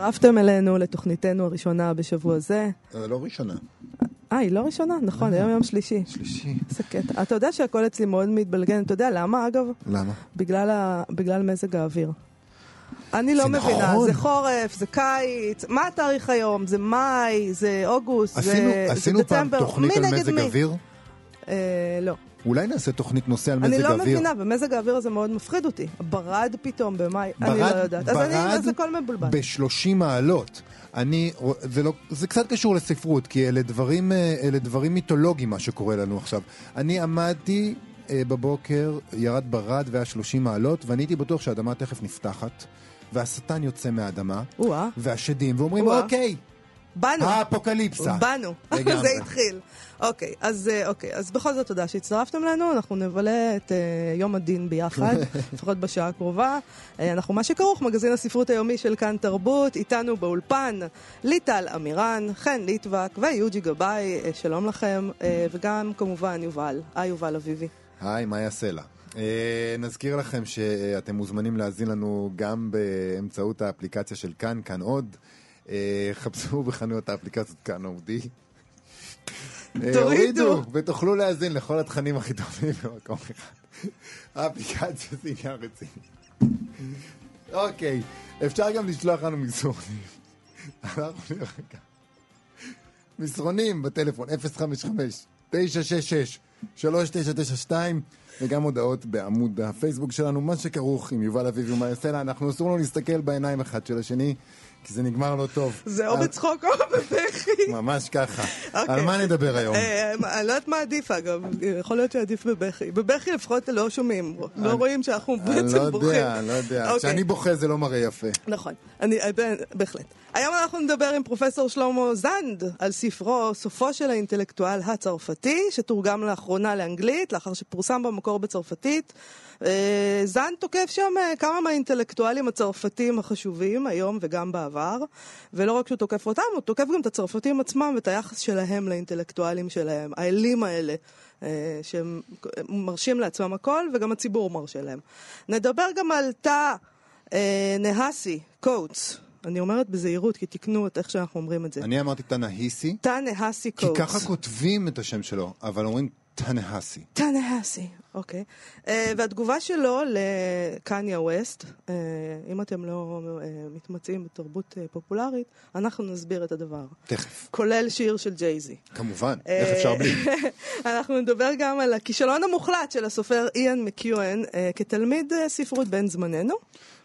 הצטרפתם אלינו לתוכניתנו הראשונה בשבוע זה. אה, לא ראשונה. אה, היא לא ראשונה? נכון, היום יום שלישי. שלישי. איזה קטע. אתה יודע שהכל אצלי מאוד מתבלגן. אתה יודע למה, אגב? למה? בגלל, ה... בגלל מזג האוויר. אני לא מבינה, נכון. זה חורף, זה קיץ, מה התאריך היום? זה מאי, זה אוגוסט, עשינו, זה, עשינו זה פעם דצמבר. תוכנית מי על נגד מזג מי? אוויר? אה, לא. אולי נעשה תוכנית נושא על מזג אני אוויר. לא מבינה, במזג האוויר הזה מאוד מפחיד אותי. ברד פתאום במאי, אני לא ברד- יודעת. אז אני, ברד אז הכל מבולבל. ב-30 מעלות. אני, זה, לא, זה קצת קשור לספרות, כי אלה דברים, אה, אלה דברים מיתולוגיים מה שקורה לנו עכשיו. אני עמדתי אה, בבוקר, ירד ברד והיה 30 מעלות, ואני הייתי בטוח שהאדמה תכף נפתחת, והשטן יוצא מהאדמה, והשדים, ואומרים. אוקיי, באנו. האפוקליפסה. באנו. זה התחיל. אוקיי, אז אה, אוקיי, אז בכל זאת תודה שהצטרפתם אלינו, אנחנו נבלה את אה, יום הדין ביחד, לפחות בשעה הקרובה. אה, אנחנו מה שכרוך, מגזין הספרות היומי של כאן תרבות, איתנו באולפן ליטל אמירן, חן ליטבק ויוג'י גבאי, אה, שלום לכם, אה, וגם כמובן יובל, היי יובל אביבי. היי, מה יעשה לה? אה, נזכיר לכם שאתם מוזמנים להאזין לנו גם באמצעות האפליקציה של כאן, כאן עוד. אה, חפשו בחנויות האפליקציות כאן אודי. אה, תורידו. הורידו, ותוכלו להאזין לכל התכנים הכי טובים במקום אחד. האפליקציה זה עניין רציני. אוקיי, אפשר גם לשלוח לנו מסרונים. אנחנו נראה ככה. מסרונים בטלפון 055-966-3992 וגם הודעות בעמוד הפייסבוק שלנו, מה שכרוך עם יובל אביבי ומה יעשה לה. אנחנו אסור לנו להסתכל בעיניים אחד של השני, כי זה נגמר לא טוב. זה או בצחוק או בבכי. ממש ככה. אוקיי. על מה נדבר היום? אה, אני לא יודעת מה עדיף אגב, יכול להיות שעדיף בבכי. בבכי לפחות לא שומעים, לא רואים שאנחנו אני בעצם לא בוכים. יודע, אני לא יודע. אוקיי. כשאני בוכה זה לא מראה יפה. נכון, אני, אה, בהחלט. היום אנחנו נדבר עם פרופסור שלמה זנד על ספרו סופו של האינטלקטואל הצרפתי, שתורגם לאחרונה לאנגלית, לאחר שפורסם במקור בצרפתית. אה, זנד תוקף שם אה, כמה מהאינטלקטואלים הצרפתים החשובים, היום וגם בעבר, ולא רק שהוא תוקף אותם, הוא תוקף גם את הצרפתים עצמם ואת היחס שלהם לאינטלקטואלים שלהם, האלים האלה. אה, שהם מרשים לעצמם הכל, וגם הציבור מרשה להם. נדבר גם על תא נהסי, קוטס. אני אומרת בזהירות, כי תיקנו את איך שאנחנו אומרים את זה. אני אמרתי תנאיסי, תא נהסי כי קוטס. ככה כותבים את השם שלו, אבל אומרים תנאסי. תא נהסי, אוקיי. אה, והתגובה שלו לקניה ווסט, אה, אם אתם לא אה, מתמצאים בתרבות פופולרית, אנחנו נסביר את הדבר. תכף. כולל שיר של ג'ייזי. כמובן, איך אפשר בלי? אנחנו נדבר גם על הכישלון המוחלט של הסופר איאן מקיואן כתלמיד ספרות בן זמננו.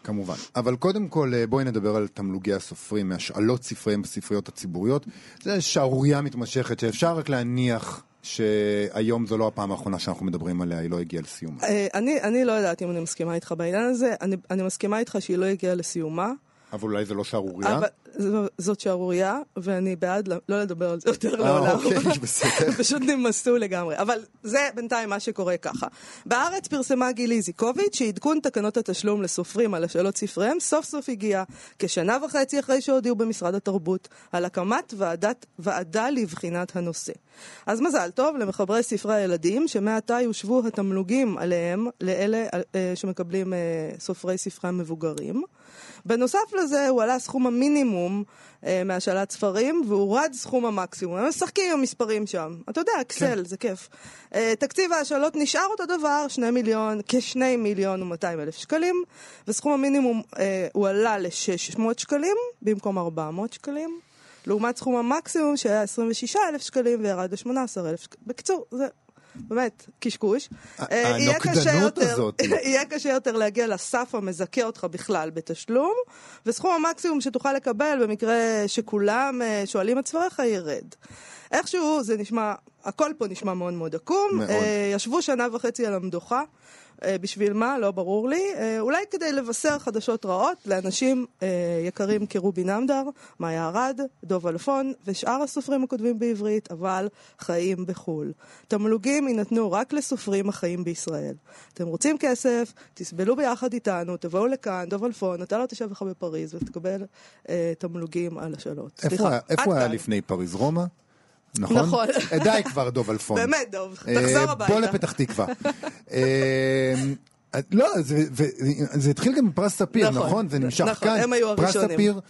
כמובן. אבל קודם כל, בואי נדבר על תמלוגי הסופרים, מהשאלות ספריהם בספריות הציבוריות. זו שערורייה מתמשכת שאפשר רק להניח שהיום זו לא הפעם האחרונה שאנחנו מדברים עליה, היא לא הגיעה לסיומה. אה, אני, לא יודעת אם אני מסכימה איתך בעניין הזה, אני מסכימה איתך שהיא לא הגיעה לסיומה, אבל אולי זה לא שערורייה? זאת שערורייה, ואני בעד לא, לדבר על זה יותר אה, לעולם. אוקיי, בסדר. פשוט נמסו לגמרי. אבל זה בינתיים מה שקורה ככה. בארץ פרסמה גילי איזיקוביץ' שעדכון תקנות התשלום לסופרים על השאלות ספריהם סוף סוף הגיע כשנה וחצי אחרי שהודיעו במשרד התרבות על הקמת ועדת, ועדה לבחינת הנושא. אז מזל טוב למחברי ספרי הילדים שמעתה יושוו התמלוגים עליהם לאלה אה, שמקבלים אה, סופרי ספרי המבוגרים. בנוסף לזה הועלה סכום המינימום אה, מהשאלת ספרים והורד סכום המקסימום. הם משחקים עם המספרים שם. אתה יודע, אקסל, זה כיף. אה, תקציב ההשאלות נשאר אותו דבר, שני מיליון, כשני מיליון ומאתיים אלף שקלים, וסכום המינימום אה, הועלה ל-600 שקלים במקום 400 שקלים. לעומת סכום המקסימום שהיה 26,000 שקלים וירד ל-18,000 שקלים. בקיצור, זה באמת קשקוש. אה, הנוקדנות הזאת. יהיה קשה יותר להגיע לסף המזכה אותך בכלל בתשלום, וסכום המקסימום שתוכל לקבל במקרה שכולם אה, שואלים את ספריך ירד. איכשהו זה נשמע, הכל פה נשמע מאוד מאוד עקום. מאוד. אה, ישבו שנה וחצי על המדוכה. אה, בשביל מה? לא ברור לי. אה, אולי כדי לבשר חדשות רעות לאנשים אה, יקרים כרובי נמדר, מאיה ארד, דוב אלפון ושאר הסופרים הכותבים בעברית, אבל חיים בחו"ל. תמלוגים יינתנו רק לסופרים החיים בישראל. אתם רוצים כסף, תסבלו ביחד איתנו, תבואו לכאן, דוב אלפון, אתה לא תשב לך בפריז ותקבל אה, תמלוגים על השאלות. איפה סליחה, איפה היה כאן. לפני פריז רומא? נכון? נכון. אה, די כבר, דוב אלפון. באמת, דוב, אה, תחזור הביתה. בוא לפתח תקווה. אה, לא, זה, זה, זה התחיל גם בפרס ספיר, נכון, נכון? זה נמשך נכון, כאן. הם היו פרס הראשונים. ספיר, כ- אה,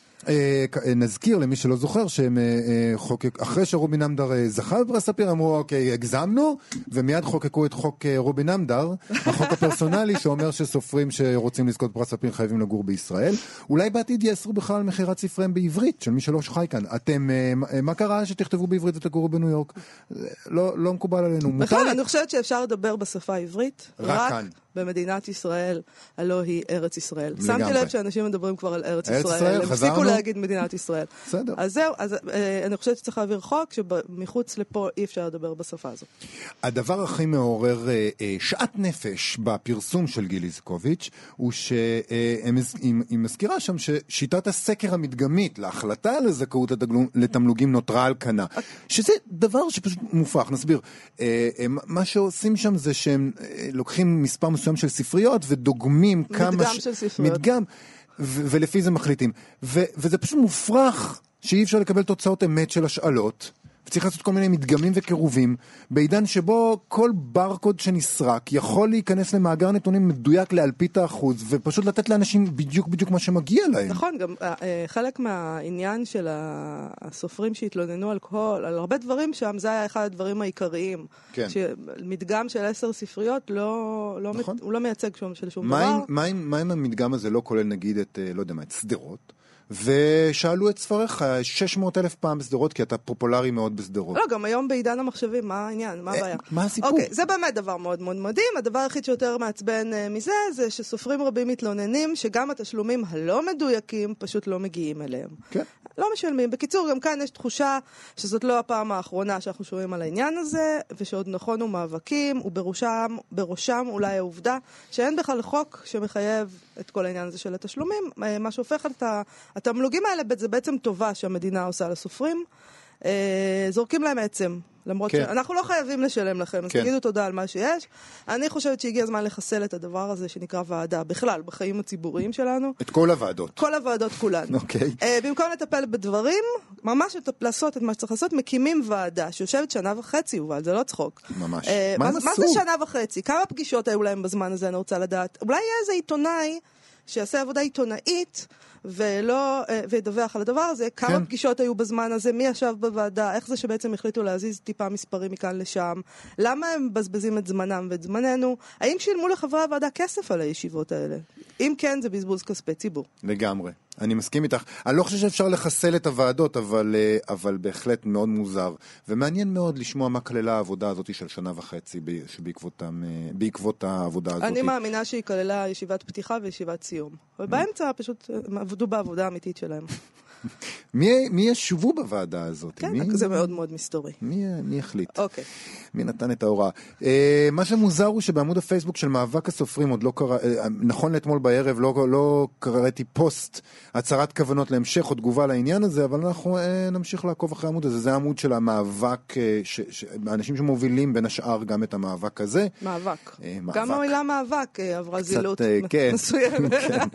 נזכיר למי שלא זוכר, שהם אה, אה, חוקק, אחרי שרובין אמדר אה, זכה בפרס ספיר, אמרו, אוקיי, הגזמנו, ומיד חוקקו את חוק אה, רובין אמדר, החוק הפרסונלי שאומר שסופרים שרוצים לזכות בפרס ספיר חייבים לגור בישראל. אולי בעתיד יאסרו בכלל מכירת ספריהם בעברית, של מי שלא חי כאן. אתם, אה, מה- אה, קרה שתכתבו בעברית ותגורו בניו יורק? אה, לא, לא מקובל עלינו. מותר בכלל, אני חושבת שאפשר לדבר בשפה העברית רק כאן. במדינת ישראל, הלא היא ארץ ישראל. שמתי לב שאנשים מדברים כבר על ארץ ארץ ישראל, ישראל? להגיד מדינת ישראל. בסדר. אז זהו, אז אה, אני חושבת שצריך להעביר חוק שמחוץ לפה אי אפשר לדבר בשפה הזאת. הדבר הכי מעורר אה, אה, שאט נפש בפרסום של גיל איזקוביץ' הוא שהיא מזכירה שם ששיטת הסקר המדגמית להחלטה על הזכאות לתמלוגים נותרה על כנה. שזה דבר שפשוט מופרך, נסביר. אה, אה, מה שעושים שם זה שהם אה, לוקחים מספר מסוים של ספריות ודוגמים כמה... מדגם של ספריות. מדגם, ו- ולפי זה מחליטים. ו- וזה פשוט מופרך שאי אפשר לקבל תוצאות אמת של השאלות. וצריך לעשות כל מיני מדגמים וקירובים, בעידן שבו כל ברקוד שנסרק יכול להיכנס למאגר נתונים מדויק לאלפית האחוז, ופשוט לתת לאנשים בדיוק בדיוק מה שמגיע להם. נכון, גם אה, אה, חלק מהעניין של הסופרים שהתלוננו על כל, על הרבה דברים שם, זה היה אחד הדברים העיקריים. כן. שמדגם של עשר ספריות לא, לא, נכון. מת, הוא לא מייצג שום, של שום מה דבר. מה, אם, מה אם המדגם הזה לא כולל נגיד את, אה, לא יודע מה, את שדרות? ושאלו את ספריך 600 אלף פעם בשדרות, כי אתה פופולרי מאוד בשדרות. לא, גם היום בעידן המחשבים, מה העניין? מה אה, הבעיה? מה הסיפור? אוקיי, זה באמת דבר מאוד מאוד מדהים. הדבר היחיד שיותר מעצבן אה, מזה, זה שסופרים רבים מתלוננים שגם התשלומים הלא מדויקים פשוט לא מגיעים אליהם. כן. לא משלמים. בקיצור, גם כאן יש תחושה שזאת לא הפעם האחרונה שאנחנו שומעים על העניין הזה, ושעוד נכונו מאבקים, ובראשם בראשם אולי העובדה שאין בכלל חוק שמחייב את כל העניין הזה של התשלומים, אה, מה שהופך את התמלוגים האלה, זה בעצם טובה שהמדינה עושה לסופרים. אה, זורקים להם עצם. למרות כן. שאנחנו לא חייבים לשלם לכם, אז כן. תגידו תודה על מה שיש. אני חושבת שהגיע הזמן לחסל את הדבר הזה שנקרא ועדה, בכלל, בחיים הציבוריים שלנו. את כל הוועדות. כל הוועדות כולן. אוקיי. Uh, במקום לטפל בדברים, ממש לעשות את מה שצריך לעשות, מקימים ועדה שיושבת שנה וחצי, יובל, זה לא צחוק. ממש. אה, מה מה, הם מה? זה שנה וחצי? כמה פגישות היו להם בזמן הזה, אני רוצה לדעת. אולי יהיה איזה עיתונאי שיעשה עבודה עיתונאית. ולא, אה, וידווח על הדבר הזה, כמה כן. פגישות היו בזמן הזה, מי ישב בוועדה, איך זה שבעצם החליטו להזיז טיפה מספרים מכאן לשם, למה הם מבזבזים את זמנם ואת זמננו, האם שילמו לחברי הוועדה כסף על הישיבות האלה? אם כן, זה בזבוז כספי ציבור. לגמרי. אני מסכים איתך. אני לא חושב שאפשר לחסל את הוועדות, אבל, אה, אבל בהחלט מאוד מוזר. ומעניין מאוד לשמוע מה כללה העבודה הזאת של שנה וחצי אה, בעקבות העבודה הזאת. אני מאמינה שהיא כללה ישיבת פתיחה וישיבת סיום. ובאמצע פשוט עבדו בעבודה האמיתית שלהם. מי, מי ישבו בוועדה הזאת? כן, מי, זה מאוד מאוד מסתורי. מי, מי החליט? אוקיי. מי נתן את ההוראה? אה, מה שמוזר הוא שבעמוד הפייסבוק של מאבק הסופרים עוד לא קרא, אה, נכון לאתמול בערב לא, לא קראתי פוסט הצהרת כוונות להמשך או תגובה לעניין הזה, אבל אנחנו אה, נמשיך לעקוב אחרי העמוד הזה. זה העמוד של המאבק, אה, ש, ש, האנשים שמובילים בין השאר גם את המאבק הזה. מאבק. אה, מאבק. גם המילה מאבק אה, עברה זילות אה, כן. מסוימת. כן.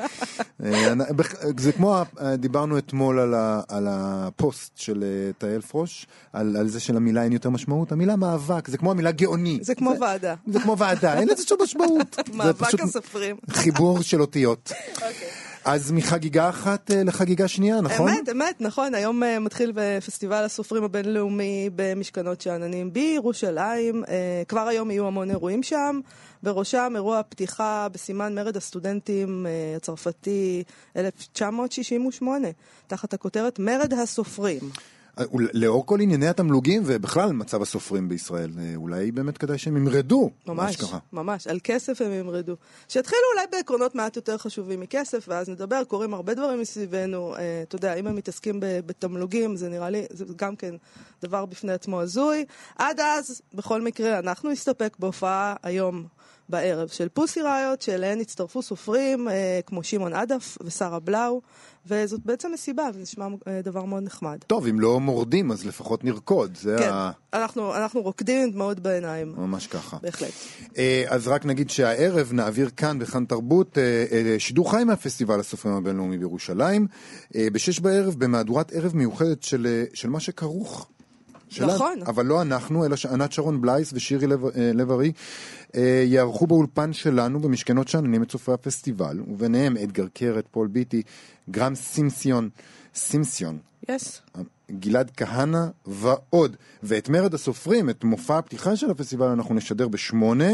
אה, זה כמו, דיברנו אתמול על, ה, על הפוסט של אה, תהל פרוש, על, על זה שלמילה אין יותר משמעות. המילה מאבק, זה כמו המילה גאוני. זה כמו ועדה. זה כמו ועדה, אין לזה שום משמעות. זה מאבק הסופרים. חיבור של אותיות. אוקיי. אז מחגיגה אחת אה, לחגיגה שנייה, נכון? אמת, אמת, נכון. היום אה, מתחיל בפסטיבל הסופרים הבינלאומי במשכנות שאננים בירושלים. כבר היום יהיו המון אירועים שם. בראשם אירוע פתיחה בסימן מרד הסטודנטים אה, הצרפתי 1968, תחת הכותרת מרד הסופרים. אה, לאור כל ענייני התמלוגים ובכלל מצב הסופרים בישראל, אה, אולי באמת כדאי שהם ימרדו, ממש, ממש, על כסף הם ימרדו. שיתחילו אולי בעקרונות מעט יותר חשובים מכסף, ואז נדבר, קורים הרבה דברים מסביבנו, אה, אתה יודע, אם הם מתעסקים בתמלוגים, זה נראה לי, זה גם כן דבר בפני עצמו הזוי. עד אז, בכל מקרה, אנחנו נסתפק בהופעה היום. בערב של פוסי ראיות, שאליהן הצטרפו סופרים אה, כמו שמעון עדף ושרה בלאו, וזאת בעצם מסיבה, וזה נשמע אה, דבר מאוד נחמד. טוב, אם לא מורדים, אז לפחות נרקוד. זה כן, ה... אנחנו, אנחנו רוקדים עם דמעות בעיניים. ממש ככה. בהחלט. אה, אז רק נגיד שהערב נעביר כאן, בכאן תרבות, אה, אה, שידור חי מהפסטיבל הסופרים הבינלאומי בירושלים, אה, בשש בערב, במהדורת ערב מיוחדת של, אה, של מה שכרוך. שלה, נכון. אבל לא אנחנו, אלא ענת שרון בלייס ושירי לב-ארי אה, יערכו באולפן שלנו במשכנות שאננים את צופי הפסטיבל, וביניהם אדגר קרת, פול ביטי, גרם סימסיון, סימסיון. Yes. גלעד כהנא ועוד. ואת מרד הסופרים, את מופע הפתיחה של הפסטיבל, אנחנו נשדר בשמונה.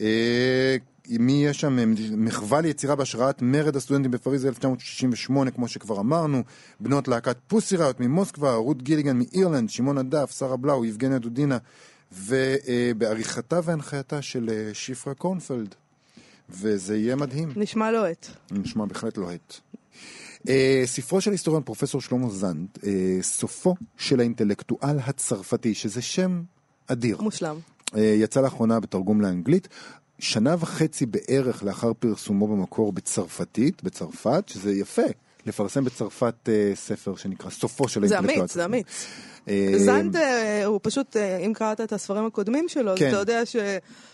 אה, מי יש שם? מחווה ליצירה בהשראת מרד הסטודנטים בפריז 1968, כמו שכבר אמרנו, בנות להקת פוסי ראיות ממוסקבה, רות גיליגן מאירלנד, שמעון הדף, שרה בלאו, יבגניה דודינה, ובעריכתה והנחייתה של אה, שיפרה קורנפלד. וזה יהיה מדהים. נשמע לוהט. נשמע בהחלט לוהט. Uh, ספרו של היסטוריון פרופסור שלמה זנד, uh, סופו של האינטלקטואל הצרפתי, שזה שם אדיר. מושלם. Uh, יצא לאחרונה בתרגום לאנגלית. שנה וחצי בערך לאחר פרסומו במקור בצרפתית, בצרפת, שזה יפה, לפרסם בצרפת uh, ספר שנקרא סופו של האינטלקטואל. זה אמיץ, זה אמיץ. זנד הוא פשוט, אם קראת את הספרים הקודמים שלו, כן. אתה יודע ש...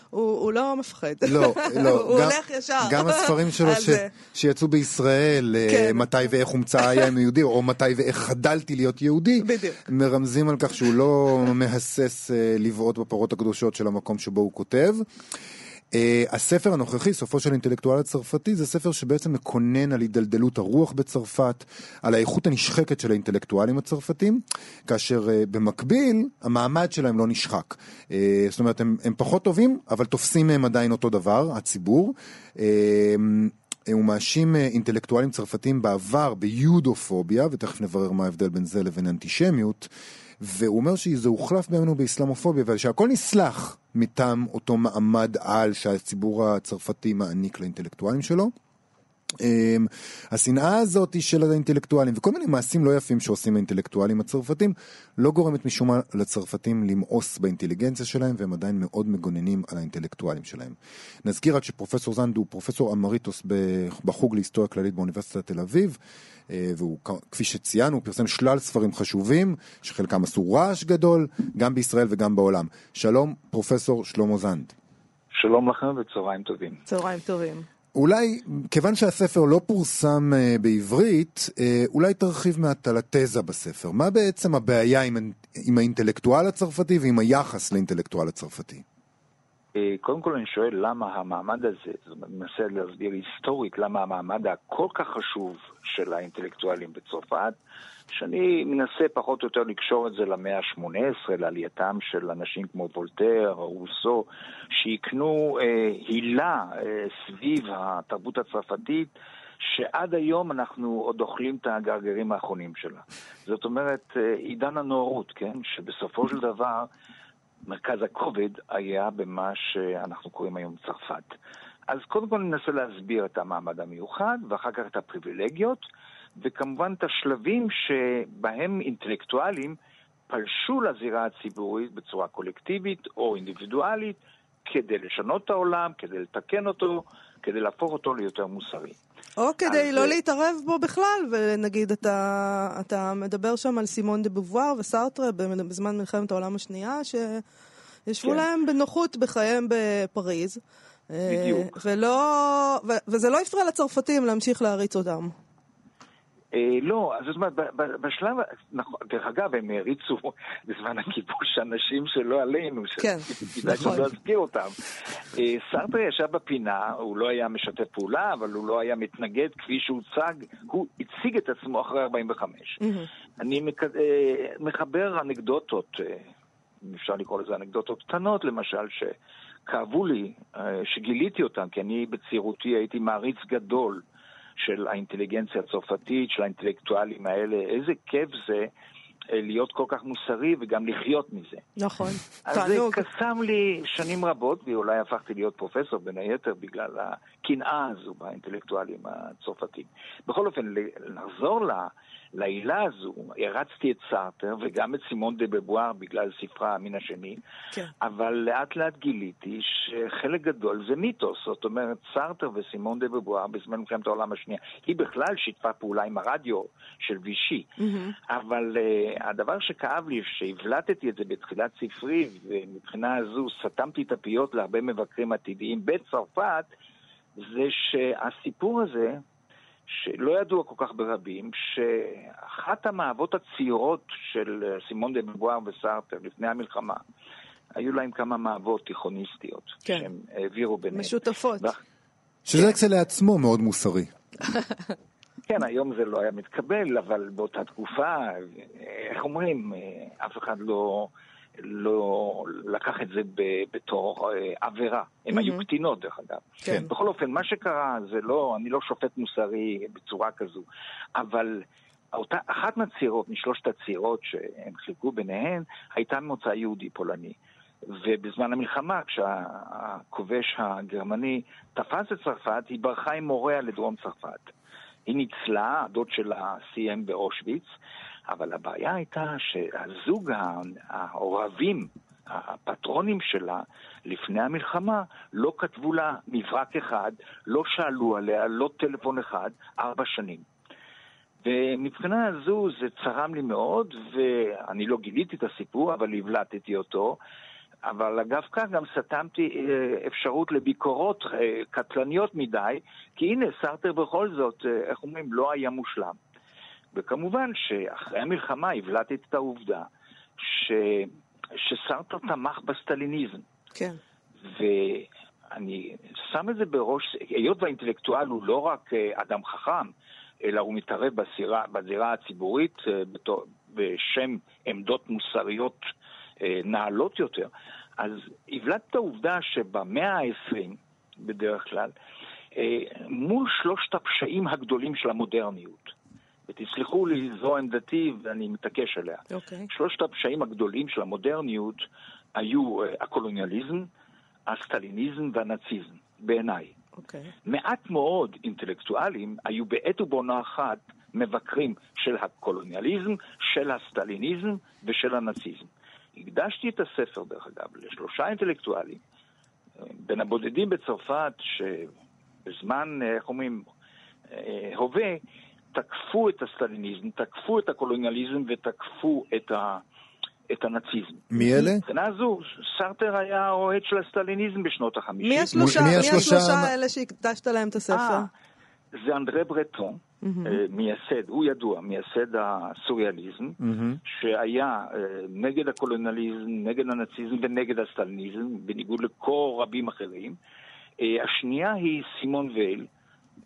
הוא, הוא לא מפחד. לא, לא. הוא גם, הולך ישר. גם הספרים שלו ש, שיצאו בישראל, אה, כן. מתי ואיך הומצא היה יהודי, או מתי ואיך חדלתי להיות יהודי, בדיוק. מרמזים על כך שהוא לא מהסס אה, לבעוט בפרות הקדושות של המקום שבו הוא כותב. Uh, הספר הנוכחי, סופו של אינטלקטואל הצרפתי, זה ספר שבעצם מקונן על הידלדלות הרוח בצרפת, על האיכות הנשחקת של האינטלקטואלים הצרפתים, כאשר uh, במקביל המעמד שלהם לא נשחק. Uh, זאת אומרת, הם, הם פחות טובים, אבל תופסים מהם עדיין אותו דבר, הציבור. Uh, הוא מאשים אינטלקטואלים צרפתים בעבר ביודופוביה, ותכף נברר מה ההבדל בין זה לבין אנטישמיות. והוא אומר שזה הוחלף בימינו באסלאמופוביה, ושהכל נסלח מטעם אותו מעמד על שהציבור הצרפתי מעניק לאינטלקטואלים שלו. אמ, השנאה הזאת של האינטלקטואלים וכל מיני מעשים לא יפים שעושים האינטלקטואלים הצרפתים לא גורמת משום מה לצרפתים למאוס באינטליגנציה שלהם והם עדיין מאוד מגוננים על האינטלקטואלים שלהם. נזכיר רק שפרופסור זנד הוא פרופסור אמריטוס בחוג להיסטוריה כללית באוניברסיטת תל אביב אה, והוא כפי שציינו הוא פרסם שלל ספרים חשובים שחלקם עשו רעש גדול גם בישראל וגם בעולם. שלום פרופסור שלמה זנד. שלום לכם וצהריים טובים. צהריים טובים. אולי, כיוון שהספר לא פורסם uh, בעברית, uh, אולי תרחיב מעט על התזה בספר. מה בעצם הבעיה עם, עם האינטלקטואל הצרפתי ועם היחס לאינטלקטואל הצרפתי? אה, קודם כל אני שואל למה המעמד הזה, אומרת, מנסה להסביר היסטורית למה המעמד הכל כך חשוב של האינטלקטואלים בצרפת, שאני מנסה פחות או יותר לקשור את זה למאה ה-18, לעלייתם של אנשים כמו וולטר, רוסו, שיקנו אה, הילה אה, סביב התרבות הצרפתית. שעד היום אנחנו עוד אוכלים את הגרגרים האחרונים שלה. זאת אומרת, אה, עידן הנאורות, כן? שבסופו של דבר מרכז הכובד היה במה שאנחנו קוראים היום צרפת. אז קודם כל ננסה להסביר את המעמד המיוחד, ואחר כך את הפריבילגיות, וכמובן את השלבים שבהם אינטלקטואלים פלשו לזירה הציבורית בצורה קולקטיבית או אינדיבידואלית, כדי לשנות את העולם, כדי לתקן אותו, כדי להפוך אותו ליותר מוסרי. או כדי לא להתערב בו בכלל, ונגיד אתה, אתה מדבר שם על סימון דה בובואר וסארטרה בזמן מלחמת העולם השנייה, שישבו כן. להם בנוחות בחייהם בפריז. בדיוק. ולא, ו, וזה לא הפריע לצרפתים להמשיך להריץ אותם. אה, לא, זאת אומרת, בשלב, נכון, דרך אגב, הם הריצו בזמן הכיבוש אנשים שלא עלינו, כן, שכדאי נכון. להזכיר אותם. אה, סרטר ישב בפינה, הוא לא היה משתף פעולה, אבל הוא לא היה מתנגד כפי שהוצג, הוא הציג את עצמו אחרי 45. אני אה, מחבר אנקדוטות, אם אפשר לקרוא לזה אנקדוטות קטנות, למשל, שכאבו לי, שגיליתי אותן, כי אני בצעירותי הייתי מעריץ גדול. של האינטליגנציה הצרפתית, של האינטלקטואלים האלה, איזה כיף זה אה, להיות כל כך מוסרי וגם לחיות מזה. נכון, אז זה. קסם לי שנים רבות, ואולי הפכתי להיות פרופסור בין היתר בגלל הקנאה הזו באינטלקטואלים הצרפתים. בכל אופן, לחזור ל- לעילה הזו, הרצתי את סארטר וגם את סימון דה בבואר בגלל ספרה המין השני, כן. אבל לאט לאט גיליתי שחלק גדול זה מיתוס. זאת אומרת, סארטר וסימון דה בבואר בזמן מלחמת העולם השנייה, היא בכלל שיתפה פעולה עם הרדיו של וישי. אבל uh, הדבר שכאב לי, שהבלטתי את זה בתחילת ספרי, ומבחינה הזו סתמתי את הפיות להרבה מבקרים עתידיים בצרפת, זה שהסיפור הזה, שלא ידוע כל כך ברבים, שאחת המאהבות הצעירות של אה, סימון דה בבואר וסארטר לפני המלחמה, היו להם כמה מאהבות תיכוניסטיות, כן. שהם העבירו ביניהם. משותפות. ואח- שזה כשלעצמו מאוד מוסרי. כן, היום זה לא היה מתקבל, אבל באותה תקופה, איך אומרים, אה, אף אחד לא, לא לקח את זה ב- בתור אה, עבירה. הם היו קטינות, דרך אגב. כן. בכל אופן, מה שקרה זה לא, אני לא שופט מוסרי בצורה כזו, אבל אותה, אחת מהצעירות, משלושת הצעירות שהם חילקו ביניהן, הייתה ממוצא יהודי פולני. ובזמן המלחמה, כשהכובש הגרמני תפס את צרפת, היא ברחה עם הוריה לדרום צרפת. היא ניצלה, הדוד שלה סיים באושוויץ, אבל הבעיה הייתה שהזוג העורבים, הפטרונים שלה, לפני המלחמה, לא כתבו לה מברק אחד, לא שאלו עליה, לא טלפון אחד, ארבע שנים. ומבחינה הזו זה צרם לי מאוד, ואני לא גיליתי את הסיפור, אבל הבלטתי אותו. אבל אגב כך גם סתמתי אה, אפשרות לביקורות אה, קטלניות מדי, כי הנה, סארטר בכל זאת, אה, איך אומרים, לא היה מושלם. וכמובן שאחרי המלחמה הבלטתי את העובדה ש... שסארטר תמך בסטליניזם. כן. ואני שם את זה בראש, היות והאינטלקטואל הוא לא רק אה, אדם חכם, אלא הוא מתערב בזירה, בזירה הציבורית אה, בתור, בשם עמדות מוסריות אה, נעלות יותר. אז הבלט את העובדה שבמאה ה-20, בדרך כלל, מול שלושת הפשעים הגדולים של המודרניות, ותסלחו לי, זו עמדתי ואני מתעקש עליה. אוקיי. שלושת הפשעים הגדולים של המודרניות היו אה, הקולוניאליזם, הסטליניזם והנאציזם, בעיניי. אוקיי. מעט מאוד אינטלקטואלים היו בעת ובעונה אחת מבקרים של הקולוניאליזם, של הסטליניזם ושל הנאציזם. הקדשתי את הספר, דרך אגב, לשלושה אינטלקטואלים, אה, בין הבודדים בצרפת, שבזמן, אה, איך אומרים, הווה, תקפו את הסטליניזם, תקפו את הקולוניאליזם ותקפו את, ה, את הנאציזם. מי אלה? מבחינה זו, סארטר היה אוהד של הסטליניזם בשנות החמישים. מי השלושה, מי מי השלושה- האלה שהקדשת להם את הספר? אה, זה אנדרה ברטון, אה, מייסד, הוא ידוע, מייסד הסוריאליזם, שהיה אה, נגד הקולוניאליזם, נגד הנאציזם ונגד הסטליניזם, בניגוד לכל רבים אחרים. השנייה היא סימון וייל,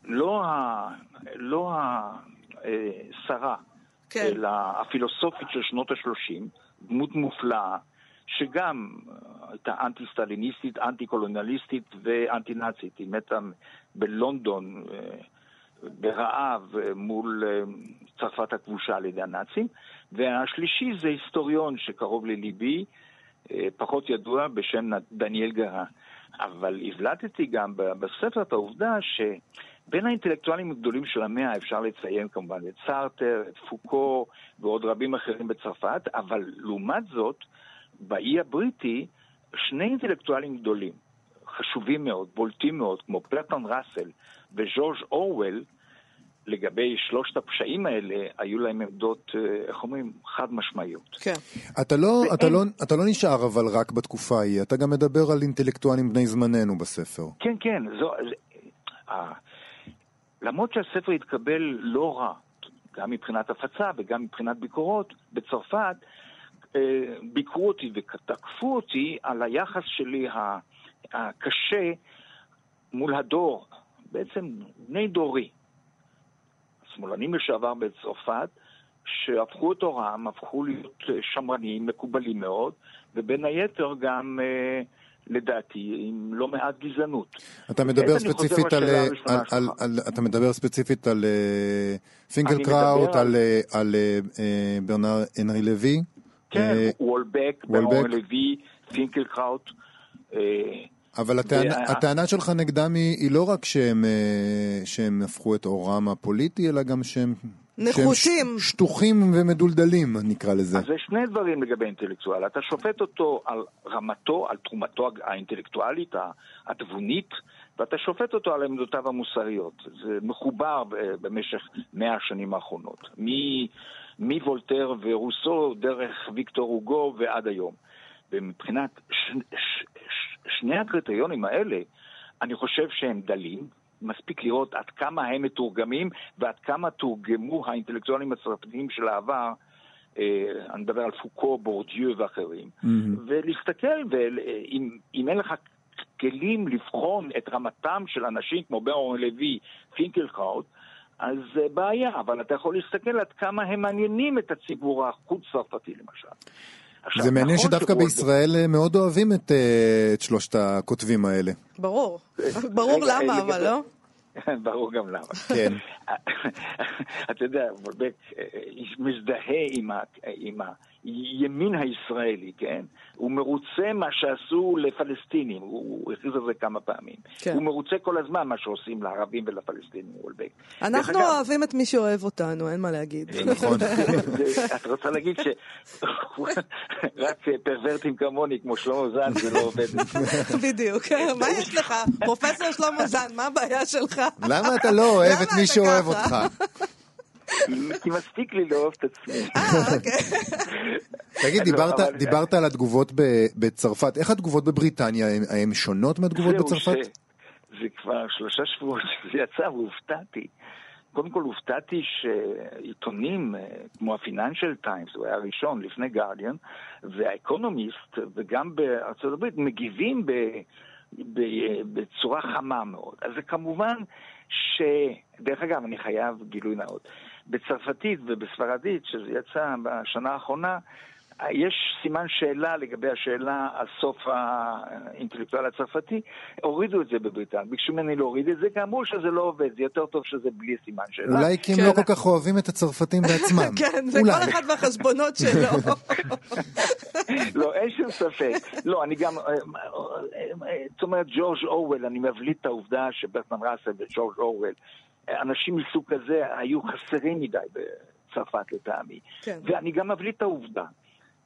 לא ה- לא השרה, כן. אלא הפילוסופית של שנות ה-30, דמות מופלאה, שגם אה, הייתה אנטי-סטליניסטית, אנטי-קולוניאליסטית ואנטי-נאצית. היא מתה בלונדון אה, ברעב אה, מול אה, צרפת הכבושה על ידי הנאצים. והשלישי זה היסטוריון שקרוב לליבי, אה, פחות ידוע, בשם דניאל גרה. אבל הבלטתי גם בספר את העובדה שבין האינטלקטואלים הגדולים של המאה אפשר לציין כמובן את סארטר, את פוקו ועוד רבים אחרים בצרפת, אבל לעומת זאת, באי הבריטי, שני אינטלקטואלים גדולים, חשובים מאוד, בולטים מאוד, כמו פרטון ראסל וג'ורג' אורוול, לגבי שלושת הפשעים האלה, היו להם עמדות, אה, איך אומרים, חד משמעיות. כן. אתה לא, ואין- אתה, לא, אתה לא נשאר אבל רק בתקופה ההיא, אתה גם מדבר על אינטלקטואלים בני זמננו בספר. כן, כן, זו... זה, אה, למרות שהספר התקבל לא רע, גם מבחינת הפצה וגם מבחינת ביקורות, בצרפת אה, ביקרו אותי ותקפו אותי על היחס שלי הקשה מול הדור, בעצם בני דורי. שמאלנים לשעבר בצרפת, שהפכו את עורם, הפכו להיות אה, שמרנים, מקובלים מאוד, ובין היתר גם אה, לדעתי, עם לא מעט גזענות. אתה מדבר ספציפית על, הראשונה על, על. על, אתה מדבר ספציפית על אה, פינקלקראוט, מדבר על, על- אה, אה, אה, ברנאר אנרי לוי. כן, אה, וולבק. ברון לוי, פינקלקראוט. אה, אבל הטענה, וה- הטענה שלך נגדם היא, היא לא רק שהם, אה, שהם הפכו את עורם הפוליטי, אלא גם שהם... ש- שטוחים ומדולדלים, נקרא לזה. אז זה שני דברים לגבי אינטלקטואל. אתה שופט אותו על רמתו, על תרומתו האינטלקטואלית, התבונית, ואתה שופט אותו על עמדותיו המוסריות. זה מחובר במשך מאה השנים האחרונות. מ- מוולטר ורוסו דרך ויקטור הוגו ועד היום. ומבחינת ש- ש- ש- שני הקריטריונים האלה, אני חושב שהם דלים. מספיק לראות עד כמה הם מתורגמים ועד כמה תורגמו האינטלקטואלים הצרפתיים של העבר, אה, אני מדבר על פוקו, בורדיו ואחרים, ולהסתכל, ואם אם אין לך כלים לבחון את רמתם של אנשים כמו ברון לוי, פינקלקראוט, אז זה בעיה, אבל אתה יכול להסתכל עד כמה הם מעניינים את הציבור החוץ-צרפתי למשל. עכשיו, זה מעניין נכון שדווקא בישראל אה, מאוד אוהבים את, אה, את שלושת הכותבים האלה. ברור. ברור רגע, למה, אבל לא? ברור גם למה. כן. אתה יודע, וולבק אה, מזדהה עם, ה, עם הימין הישראלי, כן? הוא מרוצה מה שעשו לפלסטינים, הוא הכריז על זה כמה פעמים. כן. הוא מרוצה כל הזמן מה שעושים לערבים ולפלסטינים, וולבק. אנחנו אגב, אוהבים את מי שאוהב אותנו, אין מה להגיד. נכון. זה- את רוצה להגיד שרק פרוורטים כמוני, כמו שלמה זן, זה לא עובד. בדיוק. מה יש לך? פרופסור שלמה זן, מה הבעיה שלך? למה אתה לא אוהב את מי שאוהב? אותך? כי מספיק לי לאהוב את עצמי. אה, אוקיי. תגיד, לא, דיברת, על התגובות ב- בצרפת, איך התגובות בבריטניה? הן- שונות מהתגובות בצרפת? זה כבר שלושה שבועות שזה יצא והופתעתי. קודם כל הופתעתי שעיתונים אה, כמו הפיננשל טיימס, הוא היה הראשון לפני גרדיאן, והאקונומיסט, וגם בארצות הברית, מגיבים ב, ב, בצורה חמה מאוד. אז זה כמובן ש... דרך אגב, אני חייב גילוי נאות. בצרפתית ובספרדית, שזה יצא בשנה האחרונה, יש סימן שאלה לגבי השאלה על סוף האינטלקטואל הצרפתי, הורידו את זה בבריטניה, ביקשו ממני להוריד את זה, כי אמרו שזה לא עובד, זה יותר טוב שזה בלי סימן שאלה. אולי כי הם כן. לא כל כך אוהבים את הצרפתים בעצמם. כן, זה. כל אחד והחשבונות שלו. לא, אין שום ספק. לא, אני גם, אה, אה, אה, זאת אומרת, ג'ורג' אורוול, אני מבליט את העובדה שברטמן ראסל וג'ורג' אורוול, אנשים מסוג כזה היו חסרים מדי בצרפת לטעמי. כן. ואני גם מבליט את העובדה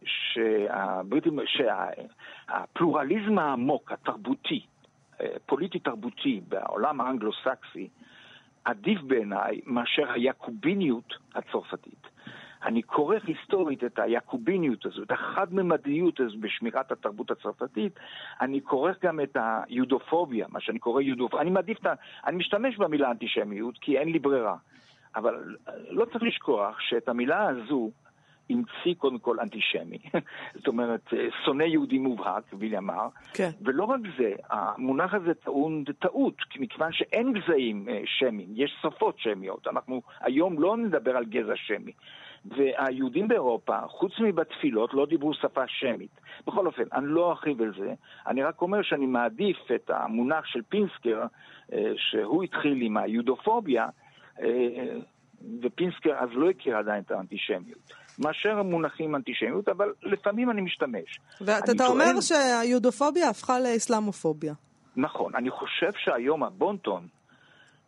שהבריטים, שהפלורליזם העמוק, התרבותי, אה, פוליטי-תרבותי בעולם האנגלו-סקסי, עדיף בעיניי מאשר היעקוביניות הצרפתית. אני כורך היסטורית את היעקוביניות הזו, את החד-ממדיות הזו בשמירת התרבות הצרפתית, אני כורך גם את היודופוביה, מה שאני קורא יודופוביה. אני מעדיף את ה... אני משתמש במילה אנטישמיות כי אין לי ברירה. אבל לא צריך לשכוח שאת המילה הזו המציא קודם כל אנטישמי. זאת אומרת, שונא יהודי מובהק, ויליאם מר. כן. ולא רק זה, המונח הזה טעון טעות, כי מכיוון שאין גזעים אה, שמיים, יש שפות שמיות. אנחנו היום לא נדבר על גזע שמי. והיהודים באירופה, חוץ מבתפילות, לא דיברו שפה שמית. בכל אופן, אני לא ארחיב על זה, אני רק אומר שאני מעדיף את המונח של פינסקר, אה, שהוא התחיל עם היודופוביה, אה, ופינסקר אז לא הכיר עדיין את האנטישמיות. מאשר מונחים אנטישמיות, אבל לפעמים אני משתמש. ואתה אתה אומר טוען- שהיודופוביה הפכה לאסלאמופוביה. נכון, אני חושב שהיום הבונטון,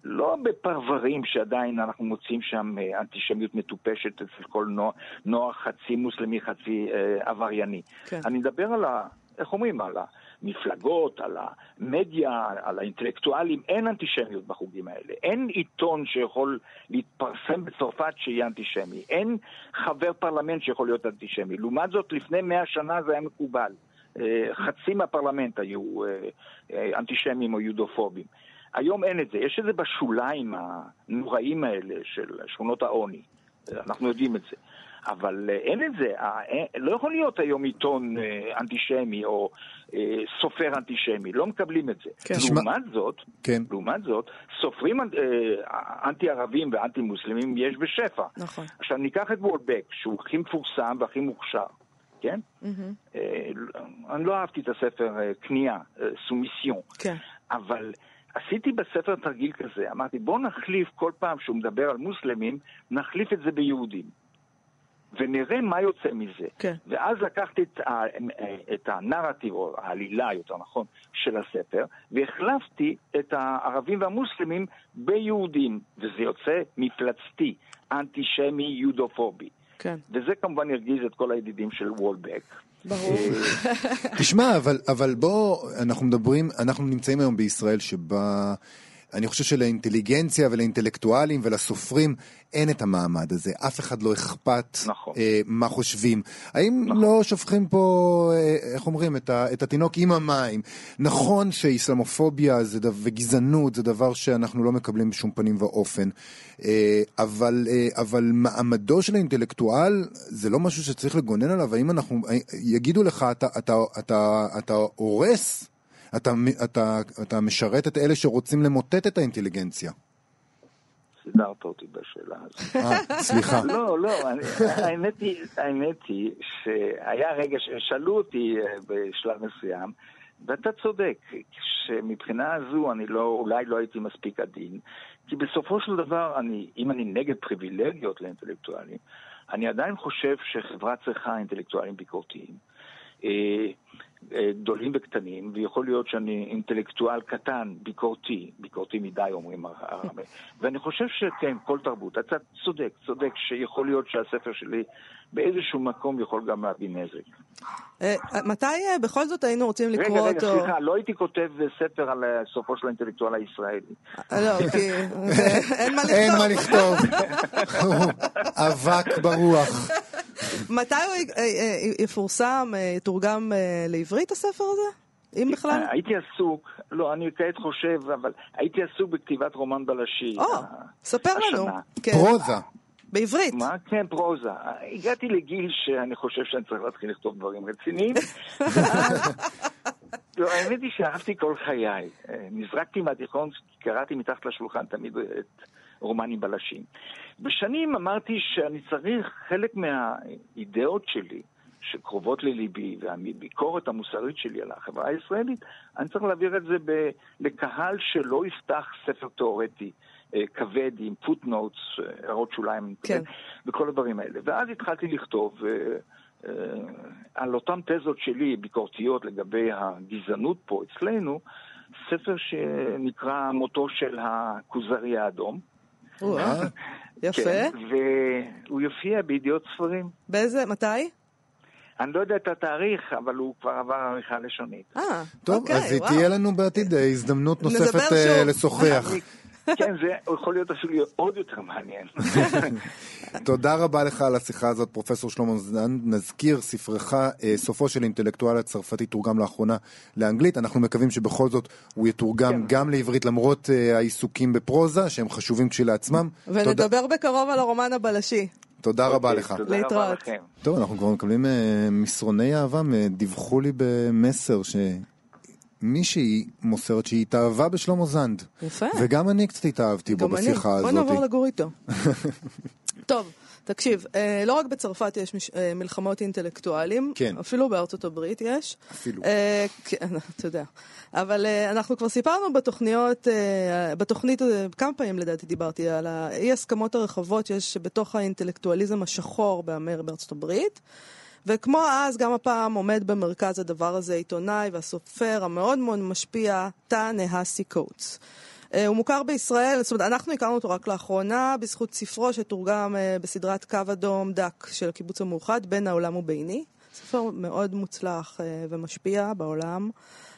לא בפרברים שעדיין אנחנו מוצאים שם אה, אנטישמיות מטופשת אצל כל נוער, נוער חצי מוסלמי, חצי אה, עברייני. כן. אני מדבר על ה... איך אומרים? על המפלגות, על המדיה, על האינטלקטואלים, אין אנטישמיות בחוגים האלה. אין עיתון שיכול להתפרסם בצרפת שיהיה אנטישמי. אין חבר פרלמנט שיכול להיות אנטישמי. לעומת זאת, לפני מאה שנה זה היה מקובל. אה, חצי מהפרלמנט היו אה, אנטישמים או יודופובים. היום אין את זה. יש את זה בשוליים הנוראים האלה של שכונות העוני. אה, אנחנו יודעים את זה. אבל אה, אין את זה. אה, אין- לא יכול להיות היום עיתון אה, אנטישמי או אה, סופר אנטישמי. לא מקבלים את זה. כן. לעומת זאת, כן. לעומת זאת, סופרים אנ- אה, אנטי-ערבים ואנטי-מוסלמים יש בשפע. נכון. עכשיו ניקח את וולבק, שהוא הכי מפורסם והכי מוכשר. כן? אה, אני לא אהבתי את הספר אה, קנייה, אה, סומיסיון. כן. אבל עשיתי בספר תרגיל כזה, אמרתי בוא נחליף כל פעם שהוא מדבר על מוסלמים, נחליף את זה ביהודים. ונראה מה יוצא מזה. כן. ואז לקחתי את, ה, את הנרטיב, או העלילה, יותר נכון, של הספר, והחלפתי את הערבים והמוסלמים ביהודים, וזה יוצא מפלצתי, אנטישמי יודופובי. כן. וזה כמובן הרגיז את כל הידידים של וולבק. ברור. תשמע, אבל, אבל בוא, אנחנו מדברים, אנחנו נמצאים היום בישראל שבה... אני חושב שלאינטליגנציה ולאינטלקטואלים ולסופרים אין את המעמד הזה. אף אחד לא אכפת נכון. אה, מה חושבים. האם נכון. לא שופכים פה, אה, איך אומרים, את, ה, את התינוק עם המים? נכון שאיסלאמופוביה זה, וגזענות זה דבר שאנחנו לא מקבלים בשום פנים ואופן, אה, אבל, אה, אבל מעמדו של האינטלקטואל זה לא משהו שצריך לגונן עליו. האם אנחנו, אה, יגידו לך, אתה, אתה, אתה, אתה הורס? אתה, אתה, אתה משרת את אלה שרוצים למוטט את האינטליגנציה. סידרת אותי בשאלה הזאת. אה, סליחה. לא, לא, האמת, היא, האמת היא שהיה רגע ששאלו אותי אה, בשלב מסוים, ואתה צודק, שמבחינה הזו אני לא, אולי לא הייתי מספיק עדין, כי בסופו של דבר, אני, אם אני נגד פריבילגיות לאינטלקטואלים, אני עדיין חושב שחברה צריכה אינטלקטואלים ביקורתיים. אה, גדולים וקטנים, ויכול להיות שאני אינטלקטואל קטן, ביקורתי, ביקורתי מדי אומרים הרבה, ואני חושב שכן, כל תרבות, אתה צודק, צודק שיכול להיות שהספר שלי באיזשהו מקום יכול גם להביא נזק. אה, מתי אה, בכל זאת היינו רוצים רגע, לקרוא רגע, אותו? סליחה, לא הייתי כותב ספר על סופו של האינטלקטואל הישראלי. לא, כי אין מה אין מה לכתוב. לכתוב. אבק ברוח. מתי הוא י- אה, אה, יפורסם, אה, יתורגם אה, לעברית הספר הזה? אם בכלל? אה, הייתי עסוק, לא, אני כעת חושב, אבל הייתי עסוק בכתיבת רומן בלשי. או, אה, ספר לנו. כן. פרוזה. בעברית. מה? כן, פרוזה. הגעתי לגיל שאני חושב שאני צריך להתחיל לכתוב דברים רציניים. לא, האמת היא שאהבתי כל חיי. אה, נזרקתי מהתיכון, קראתי מתחת לשולחן תמיד את רומנים בלשים. בשנים אמרתי שאני צריך חלק מהאידאות שלי, שקרובות לליבי, והביקורת המוסרית שלי על החברה הישראלית, אני צריך להעביר את זה ב- לקהל שלא יפתח ספר תיאורטי. אה, כבד עם פוטנוטס, הערות שוליים, כן. וכל הדברים האלה. ואז התחלתי לכתוב אה, אה, על אותן תזות שלי, ביקורתיות לגבי הגזענות פה אצלנו, ספר שנקרא מותו של הכוזרי האדום. או-אה, יפה. כן, והוא יופיע בידיעות ספרים. באיזה, מתי? אני לא יודע את התאריך, אבל הוא כבר עבר עריכה לשונית. אה, טוב, אוקיי, אז וואו. תהיה לנו בעתיד אה, הזדמנות נוספת אה. לשוחח. כן, זה יכול להיות אפילו עוד יותר מעניין. תודה רבה לך על השיחה הזאת, פרופסור שלמה זנד. נזכיר, ספרך, אה, סופו של אינטלקטואל הצרפתי, תורגם לאחרונה לאנגלית. אנחנו מקווים שבכל זאת הוא יתורגם כן. גם לעברית, למרות אה, העיסוקים בפרוזה, שהם חשובים כשלעצמם. תודה- ונדבר בקרוב על הרומן הבלשי. תודה רבה אוקיי, לך. תודה רבה להתראות. לכם. טוב, אנחנו כבר מקבלים אה, מסרוני אהבה, אה, דיווחו לי במסר שמישהי מוסרת שהיא התאהבה בשלמה זנד. יפה. וגם אני קצת התאהבתי בו גם אני. בשיחה הזאת. בוא נעבור לגור איתו. טוב, תקשיב, אה, לא רק בצרפת יש אה, מלחמות אינטלקטואלים, כן. אפילו בארצות הברית יש. אפילו. אה, כן, אתה יודע. אבל אנחנו כבר סיפרנו בתוכניות, בתוכנית, כמה פעמים לדעתי דיברתי על האי הסכמות הרחבות שיש בתוך האינטלקטואליזם השחור באמר בארצות הברית. וכמו אז, גם הפעם עומד במרכז הדבר הזה עיתונאי והסופר המאוד מאוד משפיע, טאה נהסי קוטס. אה, הוא מוכר בישראל, זאת אומרת, אנחנו הכרנו אותו רק לאחרונה, בזכות ספרו שתורגם אה, בסדרת קו אדום דק של הקיבוץ המאוחד, בין העולם וביני. ספר מאוד מוצלח אה, ומשפיע בעולם.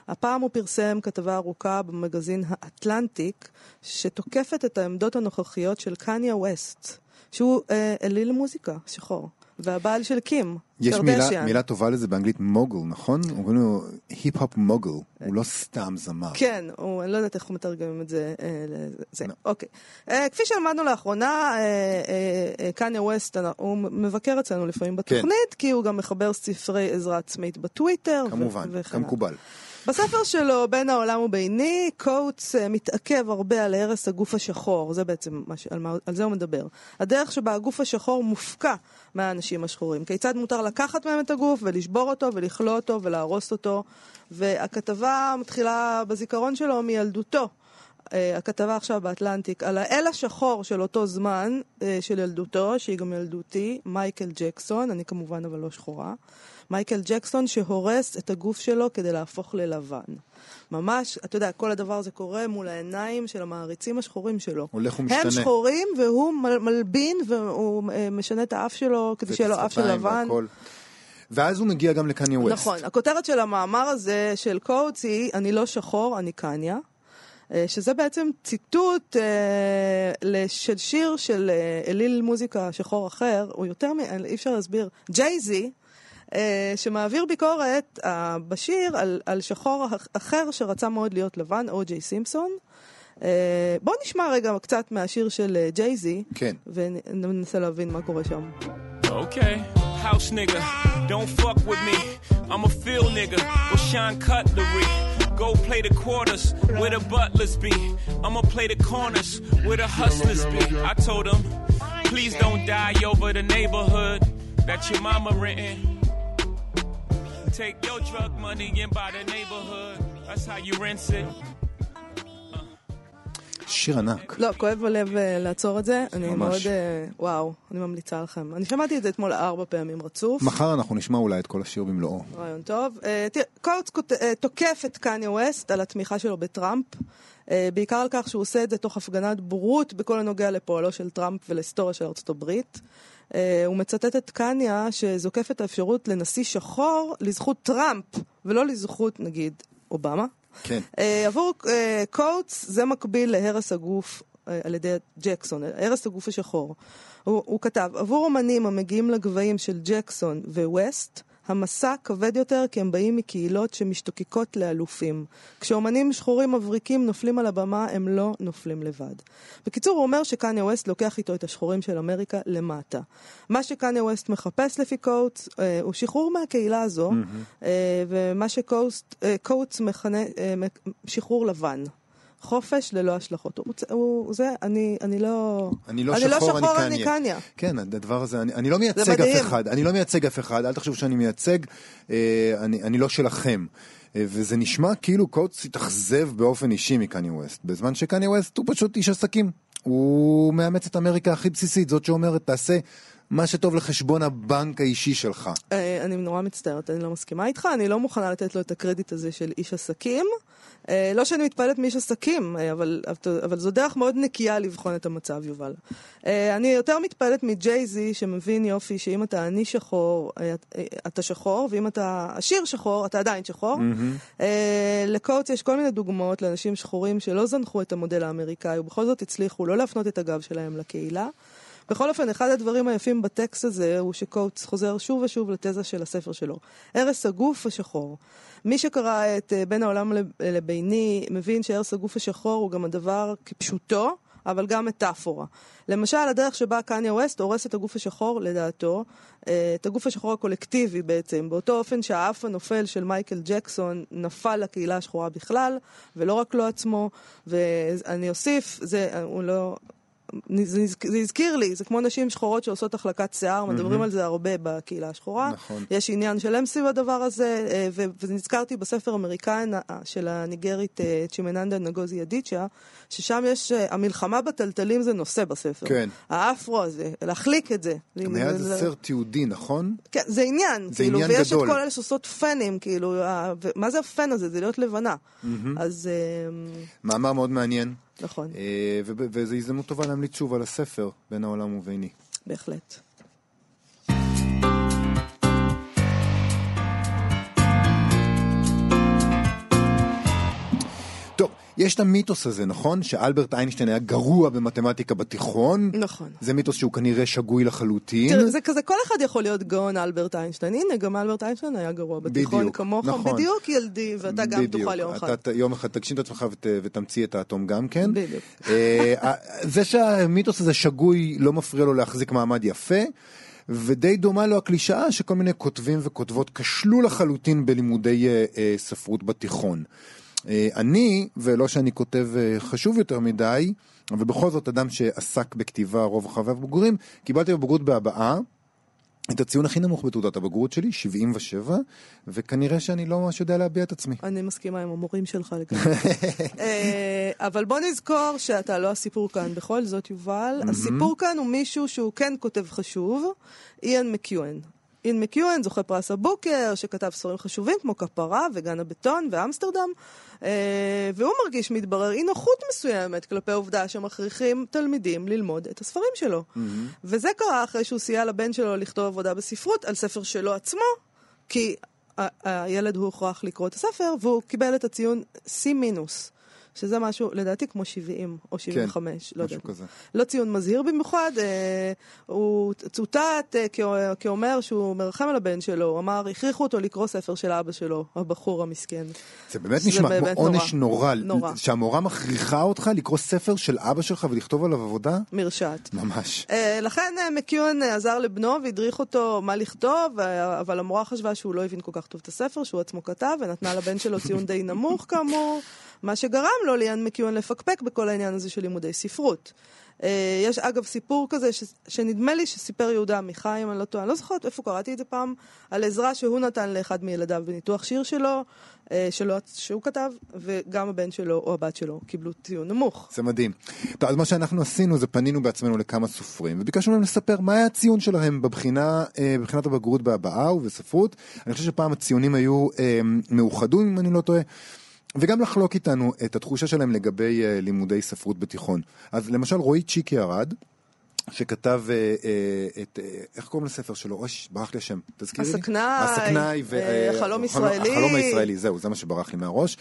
הפעם הוא פרסם כתבה ארוכה במגזין האטלנטיק, שתוקפת את העמדות הנוכחיות של קניה ווסט, שהוא אליל מוזיקה שחור, והבעל של קים, יש מילה. מילה טובה לזה באנגלית מוגל, נכון? אומרים לו היפ-הופ מוגל, הוא לא סתם זמר. כן, הוא, אני לא יודעת איך הוא מתרגמים את זה. אה, לזה. לא. אוקיי. אה, כפי שלמדנו לאחרונה, אה, אה, אה, קניה ווסט, הוא מבקר אצלנו לפעמים בתוכנית, כי הוא גם מחבר ספרי עזרה עצמית בטוויטר. ו- כמובן, וכן הלאה. בספר שלו, בין העולם וביני, קוטס אה, מתעכב הרבה על הרס הגוף השחור, זה בעצם, מה ש... על, מה... על זה הוא מדבר. הדרך שבה הגוף השחור מופקע מהאנשים השחורים. כיצד מותר לקחת מהם את הגוף ולשבור אותו ולכלוא אותו ולהרוס אותו. והכתבה מתחילה בזיכרון שלו מילדותו. אה, הכתבה עכשיו באטלנטיק, על האל השחור של אותו זמן, אה, של ילדותו, שהיא גם ילדותי, מייקל ג'קסון, אני כמובן אבל לא שחורה. מייקל ג'קסון שהורס את הגוף שלו כדי להפוך ללבן. ממש, אתה יודע, כל הדבר הזה קורה מול העיניים של המעריצים השחורים שלו. הולך ומשתנה. הם שחורים והוא מל- מלבין והוא אה, משנה את האף שלו כדי שיהיה לו אף של לבן. והכל. ואז הוא מגיע גם לקניה ווסט. נכון, הכותרת של המאמר הזה של קוטס היא אני לא שחור, אני קניה. אה, שזה בעצם ציטוט אה, של שיר של אה, אליל מוזיקה שחור אחר, הוא יותר מ... אי אפשר להסביר, ג'ייזי, שמעביר ביקורת בשיר על, על שחור אח- אחר שרצה מאוד להיות לבן, או.ג'יי סימפסון. בואו נשמע רגע קצת מהשיר של ג'ייזי, כן. וננסה להבין מה קורה שם. Okay, house nigga, don't fuck with me. I'm a field nigga with Sean Cutlery. Go play the quarters where the butlers be. I'ma play the corners where the hustlers be. I told them, please don't die over the neighborhood that your mama renting. Take your drug money and buy the neighborhood. That's how you rinse it. שיר ענק. לא, כואב הלב אה, לעצור את זה. אני. מאוד, אה, וואו, אני ממליצה לכם. אני שמעתי את זה אתמול ארבע פעמים רצוף. מחר אנחנו נשמע אולי את כל השיר במלואו. רעיון טוב. אה, אה, תוקף את קניה ווסט על התמיכה שלו בטראמפ. בעיקר על כך שהוא עושה את זה תוך הפגנת בורות בכל הנוגע לפועלו של טראמפ ולהיסטוריה של ארצות הברית. הוא מצטט את קניה שזוקף את האפשרות לנשיא שחור לזכות טראמפ, ולא לזכות נגיד אובמה. כן. אה, עבור אה, קוטס זה מקביל להרס הגוף אה, על ידי ג'קסון, הרס הגוף השחור. הוא, הוא כתב, עבור אומנים המגיעים לגבהים של ג'קסון וווסט, המסע כבד יותר כי הם באים מקהילות שמשתוקקות לאלופים. כשאומנים שחורים מבריקים נופלים על הבמה, הם לא נופלים לבד. בקיצור, הוא אומר שקניה ווסט לוקח איתו את השחורים של אמריקה למטה. מה שקניה ווסט מחפש לפי קוטס אה, הוא שחרור מהקהילה הזו, אה, ומה שקוטס מכנה אה, שחרור לבן. חופש ללא השלכות. הוא, הוא, זה, אני, אני לא... אני לא אני שחור, לא שחור, אני קניה. כן, הדבר הזה, אני, אני לא מייצג. אף אחד, אני לא מייצג אף אחד, אל תחשבו שאני מייצג, אה, אני, אני לא שלכם. אה, וזה נשמע כאילו קוטס התאכזב באופן אישי מקניה ווסט, בזמן שקניה ווסט הוא פשוט איש עסקים. הוא מאמץ את אמריקה הכי בסיסית, זאת שאומרת, תעשה מה שטוב לחשבון הבנק האישי שלך. אה, אני נורא מצטערת, אני לא מסכימה איתך, אני לא מוכנה לתת לו את הקרדיט הזה של איש עסקים. אה, לא שאני מתפעלת מאיש עסקים, אה, אבל, אבל זו דרך מאוד נקייה לבחון את המצב, יובל. אני יותר מתפעלת מג'ייזי, שמבין יופי שאם אתה עני שחור, אתה שחור, ואם אתה עשיר שחור, אתה עדיין שחור. אה, לקוטס יש כל מיני דוגמאות לאנשים שחורים שלא זנחו את המודל האמריקאי, ובכל זאת הצליחו לא להפנות את הגב שלהם לקהילה. בכל אופן, אחד הדברים היפים בטקסט הזה הוא שקוטס חוזר שוב ושוב לתזה של הספר שלו. הרס הגוף השחור. מי שקרא את אה, בין העולם לב- לביני מבין שהרס הגוף השחור הוא גם הדבר כפשוטו, אבל גם מטאפורה. למשל, הדרך שבה קניה ווסט הורס את הגוף השחור, לדעתו, אה, את הגוף השחור הקולקטיבי בעצם, באותו אופן שהאף הנופל של מייקל ג'קסון נפל לקהילה השחורה בכלל, ולא רק לו עצמו, ואני אוסיף, זה, הוא לא... זה, זה הזכיר לי, זה כמו נשים שחורות שעושות החלקת שיער, מדברים על זה הרבה בקהילה השחורה. נכון. יש עניין שלם סביב הדבר הזה, אה, ונזכרתי בספר אמריקאי אה, של הניגרית אה, צ'ימננדה נגוזי אדיצ'ה, ששם יש, המלחמה בטלטלים זה נושא בספר. כן. האפרו הזה, להחליק את זה. היה זה- סרט תיעודי, נכון? כן, זה עניין, זה כאילו, עניין ויש גדול. את כל אלה שעושות פנים, כאילו, מה זה הפן הזה? זה להיות לבנה. אז אה, מאמר מאוד מעניין, נכון, אה, וזו הזדמנות טובה להמליץ שוב על הספר, בין העולם וביני. בהחלט. טוב, יש את המיתוס הזה, נכון? שאלברט איינשטיין היה גרוע במתמטיקה בתיכון. נכון. זה מיתוס שהוא כנראה שגוי לחלוטין. תראה, זה כזה, כל אחד יכול להיות גאון אלברט איינשטיין. הנה, גם אלברט איינשטיין היה גרוע בתיכון בדיוק, כמוך. נכון. בדיוק ילדי, ואתה גם בדיוק. תוכל יום אחד. אתה יום אחד תגשים את עצמך ות, ותמציא את האטום גם כן. בדיוק. אה, זה שהמיתוס הזה שגוי לא מפריע לו להחזיק מעמד יפה. ודי דומה לו הקלישאה שכל מיני כותבים וכותבות כשלו לחלוטין בלימודי אה, אה, ספרות בתיכון. אה, אני, ולא שאני כותב אה, חשוב יותר מדי, אבל בכל זאת אדם שעסק בכתיבה רוב חייו הבוגרים, קיבלתי בבגרות בהבעה את הציון הכי נמוך בתעודת הבגרות שלי, 77, וכנראה שאני לא ממש יודע להביע את עצמי. אני מסכימה עם המורים שלך לגמרי. אה, אבל בוא נזכור שאתה לא הסיפור כאן. בכל זאת, יובל, הסיפור כאן הוא מישהו שהוא כן כותב חשוב, איאן מקיואן. איאן מקיואן זוכה פרס הבוקר, שכתב ספרים חשובים כמו כפרה וגן הבטון ואמסטרדם, אה, והוא מרגיש, מתברר, אי נוחות מסוימת כלפי העובדה שמכריחים תלמידים ללמוד את הספרים שלו. וזה קרה אחרי שהוא סייע לבן שלו לכתוב עבודה בספרות על ספר שלו עצמו, כי ה- הילד הוא הוכרח לקרוא את הספר, והוא קיבל את הציון C מינוס. שזה משהו, לדעתי, כמו 70 או 75, לא משהו יודעת. כזה. לא ציון מזהיר במיוחד, אה, הוא צוטט אה, כא- כאומר שהוא מרחם על הבן שלו, הוא אמר, הכריחו אותו לקרוא ספר של אבא שלו, הבחור המסכן. זה באמת נשמע כמו באמת עונש נורא. נורא. שהמורה מכריחה אותך לקרוא ספר של אבא שלך ולכתוב עליו עבודה? מרשעת. ממש. אה, לכן אה, מקיואן אה, עזר לבנו והדריך אותו מה לכתוב, אה, אבל המורה חשבה שהוא לא הבין כל כך טוב את הספר, שהוא עצמו כתב, ונתנה לבן שלו ציון די נמוך כאמור, מה שגרם לו ליאן מקיואן לפקפק בכל העניין הזה של לימודי ספרות. אה, יש אגב סיפור כזה, ש, שנדמה לי שסיפר יהודה עמיחי, אם אני לא טועה, אני לא זוכרת איפה קראתי את זה פעם, על עזרה שהוא נתן לאחד מילדיו בניתוח שיר שלו, אה, שלו, שהוא כתב, וגם הבן שלו או הבת שלו קיבלו ציון נמוך. זה מדהים. טוב, אז מה שאנחנו עשינו זה פנינו בעצמנו לכמה סופרים וביקשנו להם לספר מה היה הציון שלהם בבחינה, אה, בבחינת הבגרות בהבעה ובספרות. אני חושב שפעם הציונים היו מאוחדים אם אני לא טועה. וגם לחלוק איתנו את התחושה שלהם לגבי אה, לימודי ספרות בתיכון. אז למשל רועי צ'יקי ארד, שכתב אה, אה, את, אה, איך קוראים לספר שלו? אוי, ברח לי השם, תזכירי לי. הסכנאי, הסכנאי, החלום ישראלי. החלום הישראלי, זהו, זה מה שברח לי מהראש.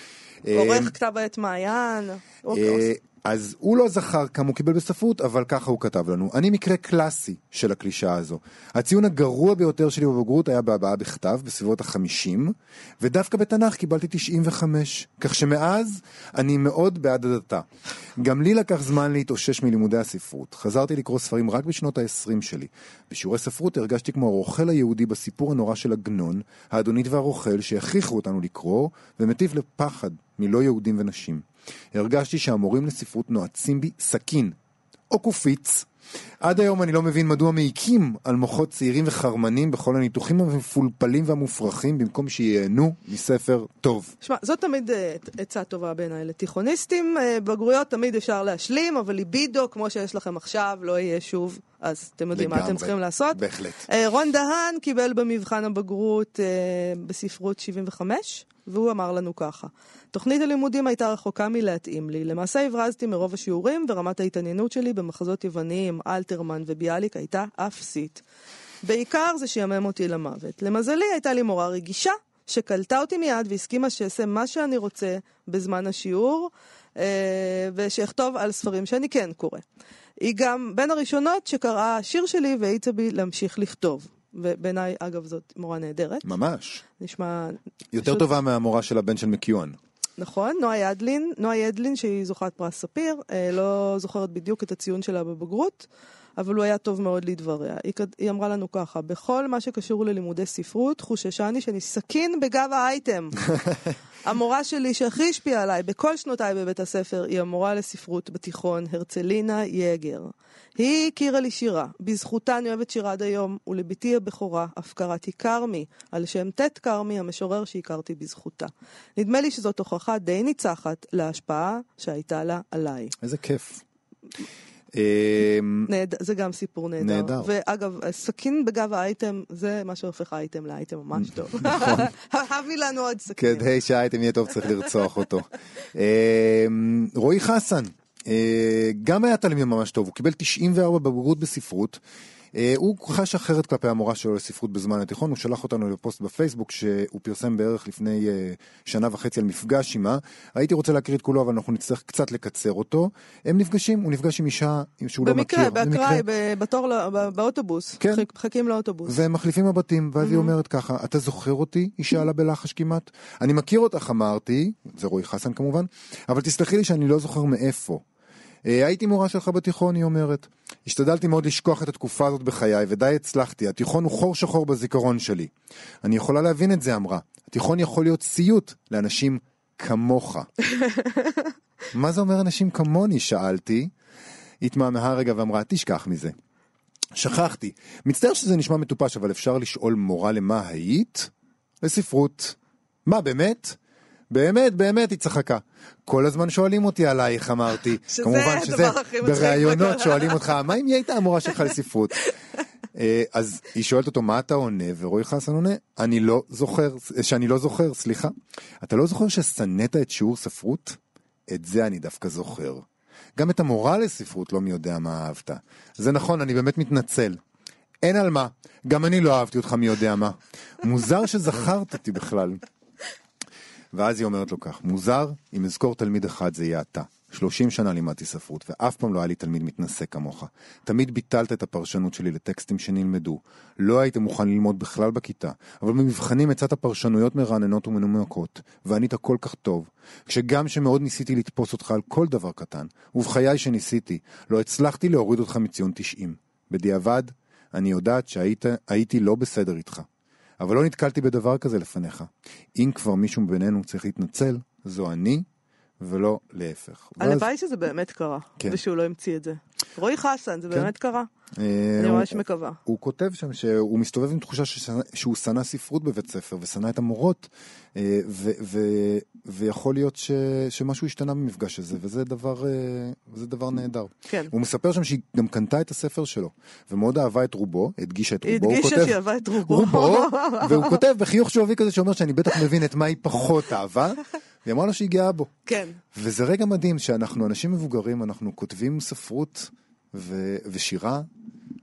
אה, עורך כתב העת מעיין. אה, אז הוא לא זכר כמה הוא קיבל בספרות, אבל ככה הוא כתב לנו. אני מקרה קלאסי של הקלישאה הזו. הציון הגרוע ביותר שלי בבגרות היה בהבעה בכתב, בסביבות החמישים, ודווקא בתנ"ך קיבלתי 95. כך שמאז אני מאוד בעד הדתה. גם לי לקח זמן להתאושש מלימודי הספרות. חזרתי לקרוא ספרים רק בשנות ה-20 שלי. בשיעורי ספרות הרגשתי כמו הרוכל היהודי בסיפור הנורא של עגנון, האדונית והרוכל שהכריחו אותנו לקרוא, ומטיף לפחד מלא יהודים ונשים. הרגשתי שהמורים לספרות נועצים בי סכין, או קופיץ. עד היום אני לא מבין מדוע מעיקים על מוחות צעירים וחרמנים בכל הניתוחים המפולפלים והמופרכים במקום שייהנו מספר טוב. שמע, זאת תמיד אה, עצה טובה בעיניי לתיכוניסטים. אה, בגרויות תמיד אפשר להשלים, אבל ליבידו, כמו שיש לכם עכשיו, לא יהיה שוב. אז אתם יודעים מה אתם לגמרי. צריכים לעשות. בהחלט. אה, רון דהן קיבל במבחן הבגרות אה, בספרות 75, והוא אמר לנו ככה: תוכנית הלימודים הייתה רחוקה מלהתאים לי. למעשה הברזתי מרוב השיעורים, ורמת ההתעניינות שלי במחזות יווניים, אלתרמן וביאליק הייתה אפסית. בעיקר זה שיאמם אותי למוות. למזלי הייתה לי מורה רגישה, שקלטה אותי מיד והסכימה שאעשה מה שאני רוצה בזמן השיעור, אה, ושאכתוב על ספרים שאני כן קורא. היא גם בין הראשונות שקראה שיר שלי והאיצה בי להמשיך לכתוב. ובעיניי, אגב, זאת מורה נהדרת. ממש. נשמע... יותר פשוט- טובה מהמורה של הבן של מקיואן. נכון, נועה ידלין, נועה ידלין שהיא זוכת פרס ספיר, אה, לא זוכרת בדיוק את הציון שלה בבגרות, אבל הוא היה טוב מאוד לדבריה. היא, היא אמרה לנו ככה, בכל מה שקשור ללימודי ספרות, חוששני שאני סכין בגב האייטם. המורה שלי שהכי השפיעה עליי בכל שנותיי בבית הספר היא המורה לספרות בתיכון, הרצלינה יגר. היא הכירה לי שירה, בזכותה אני אוהבת שירה עד היום, ולבתי הבכורה אף קראתי כרמי, על שם ט' כרמי המשורר שהכרתי בזכותה. נדמה לי שזאת הוכחה די ניצחת להשפעה שהייתה לה עליי. איזה כיף. אמ. זה גם סיפור נהדר. נהדר. ואגב, סכין בגב האייטם, זה מה שהופך האייטם לאייטם ממש טוב. נכון. הביא לנו עוד סכין. כדי שהאייטם יהיה טוב צריך לרצוח אותו. אמ, רועי חסן, אה, גם היה תלמיד ממש טוב, הוא קיבל 94 בבגרות בספרות. אה, הוא חש אחרת כלפי המורה שלו לספרות בזמן התיכון, הוא שלח אותנו לפוסט בפייסבוק שהוא פרסם בערך לפני אה, שנה וחצי על מפגש עימה. הייתי רוצה להקריא את כולו אבל אנחנו נצטרך קצת לקצר אותו. הם נפגשים, הוא נפגש עם אישה שהוא לא מכיר. במקרה, באקראי, ב- בתור, ל- ב- באוטובוס. כן. מחכים לאוטובוס. והם מחליפים מבטים, ואז היא אומרת ככה, אתה זוכר אותי? היא שאלה בלחש כמעט. אני מכיר אותך, אמרתי, זה רועי חסן כמובן, אבל תסלחי לי שאני לא זוכר מאיפה. "אה, הייתי מורה שלך בתיכון, היא אומרת. השתדלתי מאוד לשכוח את התקופה הזאת בחיי, ודי הצלחתי. התיכון הוא חור שחור בזיכרון שלי. אני יכולה להבין את זה, אמרה. התיכון יכול להיות סיוט לאנשים כמוך. מה זה אומר אנשים כמוני? שאלתי. התמהמהה רגע ואמרה, תשכח מזה. שכחתי. מצטער שזה נשמע מטופש, אבל אפשר לשאול מורה למה היית? לספרות. מה, באמת? באמת, באמת, היא צחקה. כל הזמן שואלים אותי עלייך, אמרתי. שזה כמובן שזה בראיונות שואלים אותך, מה אם היא הייתה המורה שלך לספרות? אה, אז היא שואלת אותו, מה אתה עונה? ורועי חסן עונה, אני לא זוכר, שאני לא זוכר, סליחה. אתה לא זוכר ששנאת את שיעור ספרות? את זה אני דווקא זוכר. גם את המורה לספרות לא מי יודע מה אהבת. זה נכון, אני באמת מתנצל. אין על מה, גם אני לא אהבתי אותך מי יודע מה. מוזר שזכרת אותי בכלל. ואז היא אומרת לו כך, מוזר, אם אזכור תלמיד אחד זה יהיה אתה. 30 שנה לימדתי ספרות, ואף פעם לא היה לי תלמיד מתנשא כמוך. תמיד ביטלת את הפרשנות שלי לטקסטים שנלמדו. לא היית מוכן ללמוד בכלל בכיתה, אבל במבחנים הצעת פרשנויות מרעננות ומנומקות, וענית כל כך טוב. כשגם שמאוד ניסיתי לתפוס אותך על כל דבר קטן, ובחיי שניסיתי, לא הצלחתי להוריד אותך מציון 90. בדיעבד, אני יודעת שהייתי לא בסדר איתך. אבל לא נתקלתי בדבר כזה לפניך. אם כבר מישהו בינינו צריך להתנצל, זו אני, ולא להפך. ואז- הלוואי שזה באמת קרה, כן. ושהוא לא המציא את זה. רועי חסן, זה כן. באמת קרה? אה, אני ממש מקווה. הוא כותב שם שהוא מסתובב עם תחושה שהוא שנא ספרות בבית ספר ושנא את המורות, אה, ו- ו- ויכול להיות ש- שמשהו השתנה במפגש הזה, וזה דבר, אה, וזה דבר נהדר. כן. הוא מספר שם שהיא גם קנתה את הספר שלו, ומאוד אהבה את רובו, הדגישה את רובו, הדגישה כותב- שהיא אהבה את רובו. רובו, והוא כותב בחיוך שובבי כזה שאומר שאני בטח מבין את מה היא פחות אהבה, והיא אמרה לו שהיא גאה בו. כן. וזה רגע מדהים שאנחנו אנשים מבוגרים, אנחנו כותבים ספרות ו- ושירה,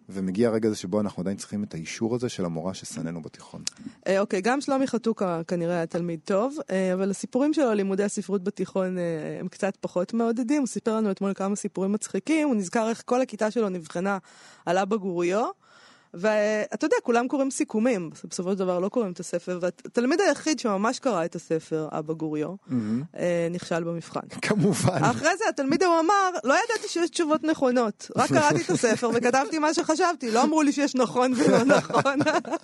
ומגיע הרגע הזה שבו אנחנו עדיין צריכים את האישור הזה של המורה ששנאנו בתיכון. אה, אוקיי, גם שלומי חתוקה כנראה היה תלמיד טוב, אה, אבל הסיפורים שלו על לימודי הספרות בתיכון אה, הם קצת פחות מעודדים. הוא סיפר לנו אתמול כמה סיפורים מצחיקים, הוא נזכר איך כל הכיתה שלו נבחנה על אבא גוריו. ואתה יודע, כולם קוראים סיכומים, בסופו של דבר לא קוראים את הספר, והתלמיד היחיד שממש קרא את הספר, אבא גוריו, אה, נכשל במבחן. כמובן. אחרי זה התלמיד ההוא אמר, לא ידעתי שיש תשובות נכונות, רק קראתי את הספר וכתבתי מה שחשבתי, לא אמרו לי שיש נכון ולא נכון.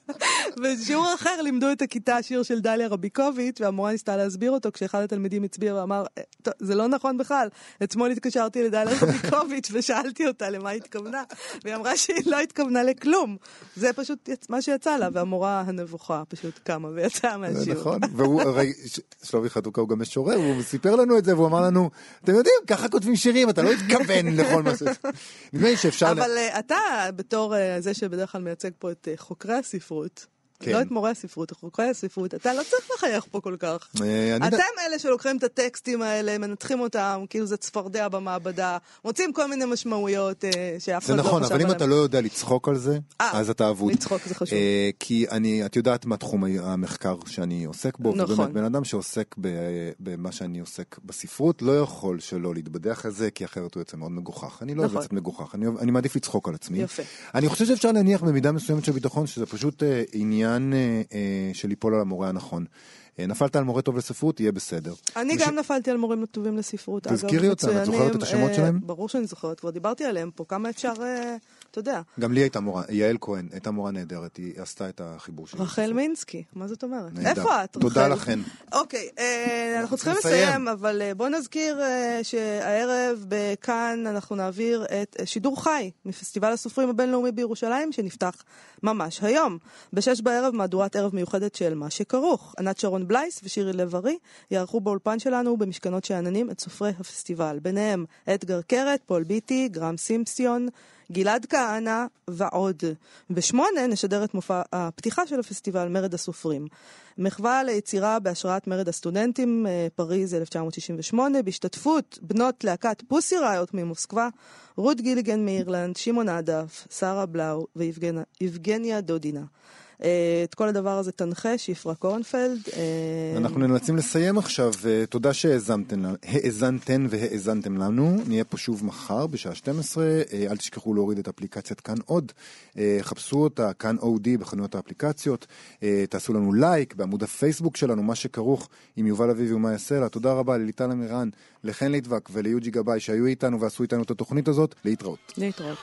בשיעור אחר לימדו את הכיתה שיר של דליה רביקוביץ', והמורה ניסתה להסביר אותו כשאחד התלמידים הצביע ואמר, "אה, זה לא נכון בכלל, אתמול התקשרתי לדליה רביקוביץ' ושאלתי אותה למה היא התכוונה, והיא אמרה שהיא לא התכוונה לכלום. זה פשוט יצ- מה שיצא לה, והמורה הנבוכה פשוט קמה ויצאה זה מהשיעור. נכון, והוא, הרי, שלומי חתוקה הוא גם משורר, והוא סיפר לנו את זה, והוא אמר לנו, אתם יודעים, ככה כותבים שירים, אתה לא התכוון לכל מה ש... נדמה לי שאפשר... אבל uh, אתה, בתור uh, זה שבדרך כלל מייצג פה את חוקרי הספרות, כן. לא את מורי הספרות, את חוקרי הספרות, אתה לא צריך לחייך פה כל כך. אה, אתם אלה שלוקחים את הטקסטים האלה, מנתחים אותם, כאילו זה צפרדע במעבדה, מוצאים כל מיני משמעויות uh, שאף זה אחד לא נכון, חשב אבל אם. אתה לא יודע לצחוק על זה, אה, אז אתה אבוד. לצחוק זה חשוב. אה, כי אני, את יודעת מה תחום המחקר שאני עוסק בו, נכון. ובאמת בן אדם שעוסק ב- במה שאני עוסק בספרות, לא יכול שלא להתבדח על זה, כי אחרת הוא יוצא מאוד מגוחך. אני לא אוהב נכון. לצאת מגוחך, אני, מעדיף לצחוק על עצמי. יפה. אני חושב שאפשר להניח במידה מסוימת של ביטחון, שזה פשוט אה, עניין אה, אה, של ליפול על המורה הנכון. אה, נפלת על מורה טוב לספרות, יהיה בסדר. אני גם נפלתי על מורים טובים לספרות, תזכירי אותם, את. זוכרת את השמות שלהם? ברור שאני זוכרת, כבר דיברתי עליהם פה, כמה אפשר, אתה יודע. גם לי הייתה מורה, יעל כהן, הייתה מורה נהדרת, היא עשתה את החיבור שלי. רחל. מינסקי, מה זאת אומרת? נהדר. איפה את, רחל? תודה לכן. אוקיי, אה, אנחנו צריכים צריכים לסיים. לסיים, אבל אה, בואו נזכיר אה, שהערב בכאן אנחנו נעביר את אה, שידור חי מפסטיבל הסופרים הבינלאומי בירושלים, שנפתח ממש היום. בשש בערב מהדורת ערב מיוחדת של מה שכרוך. ענת שרון בלייס ושירי לב-ארי יערכו באולפן שלנו במשכנות שאננים את סופרי הפסטיבל. ביניהם אדגר קרת, פול ביטי, גרם סימפסיון, גלעד כהנא ועוד. בשמונה נשדר את מופע הפתיחה של הפסטיבל מרד הסופרים. מחווה ליצירה בהשראת מרד הסטודנטים, אה, פריז 1968, בהשתתפות בנות להקת פוסי ראיות ממוסקבה, רות גיליגן מאירלנד, שמעון עדף, שרה בלאו ויבגניה דודינה. אה, את כל הדבר הזה תנחה שפרה קורנפלד. אה, אנחנו נאלצים לסיים עכשיו, אה, תודה שהאזנתן האזנתן והאזנתם לנו, נהיה פה שוב מחר בשעה 12, אה, אל תשכחו להוריד את אפליקציית כאן עוד, חפשו אותה, כאן אודי בחנויות האפליקציות, תעשו לנו לייק בעמוד הפייסבוק שלנו, מה שכרוך עם יובל אביבי ומאיה סלע, תודה רבה לליטל אמירן, לחן ליטבק וליוג'י גבאי שהיו איתנו ועשו איתנו את התוכנית הזאת, להתראות. להתראות.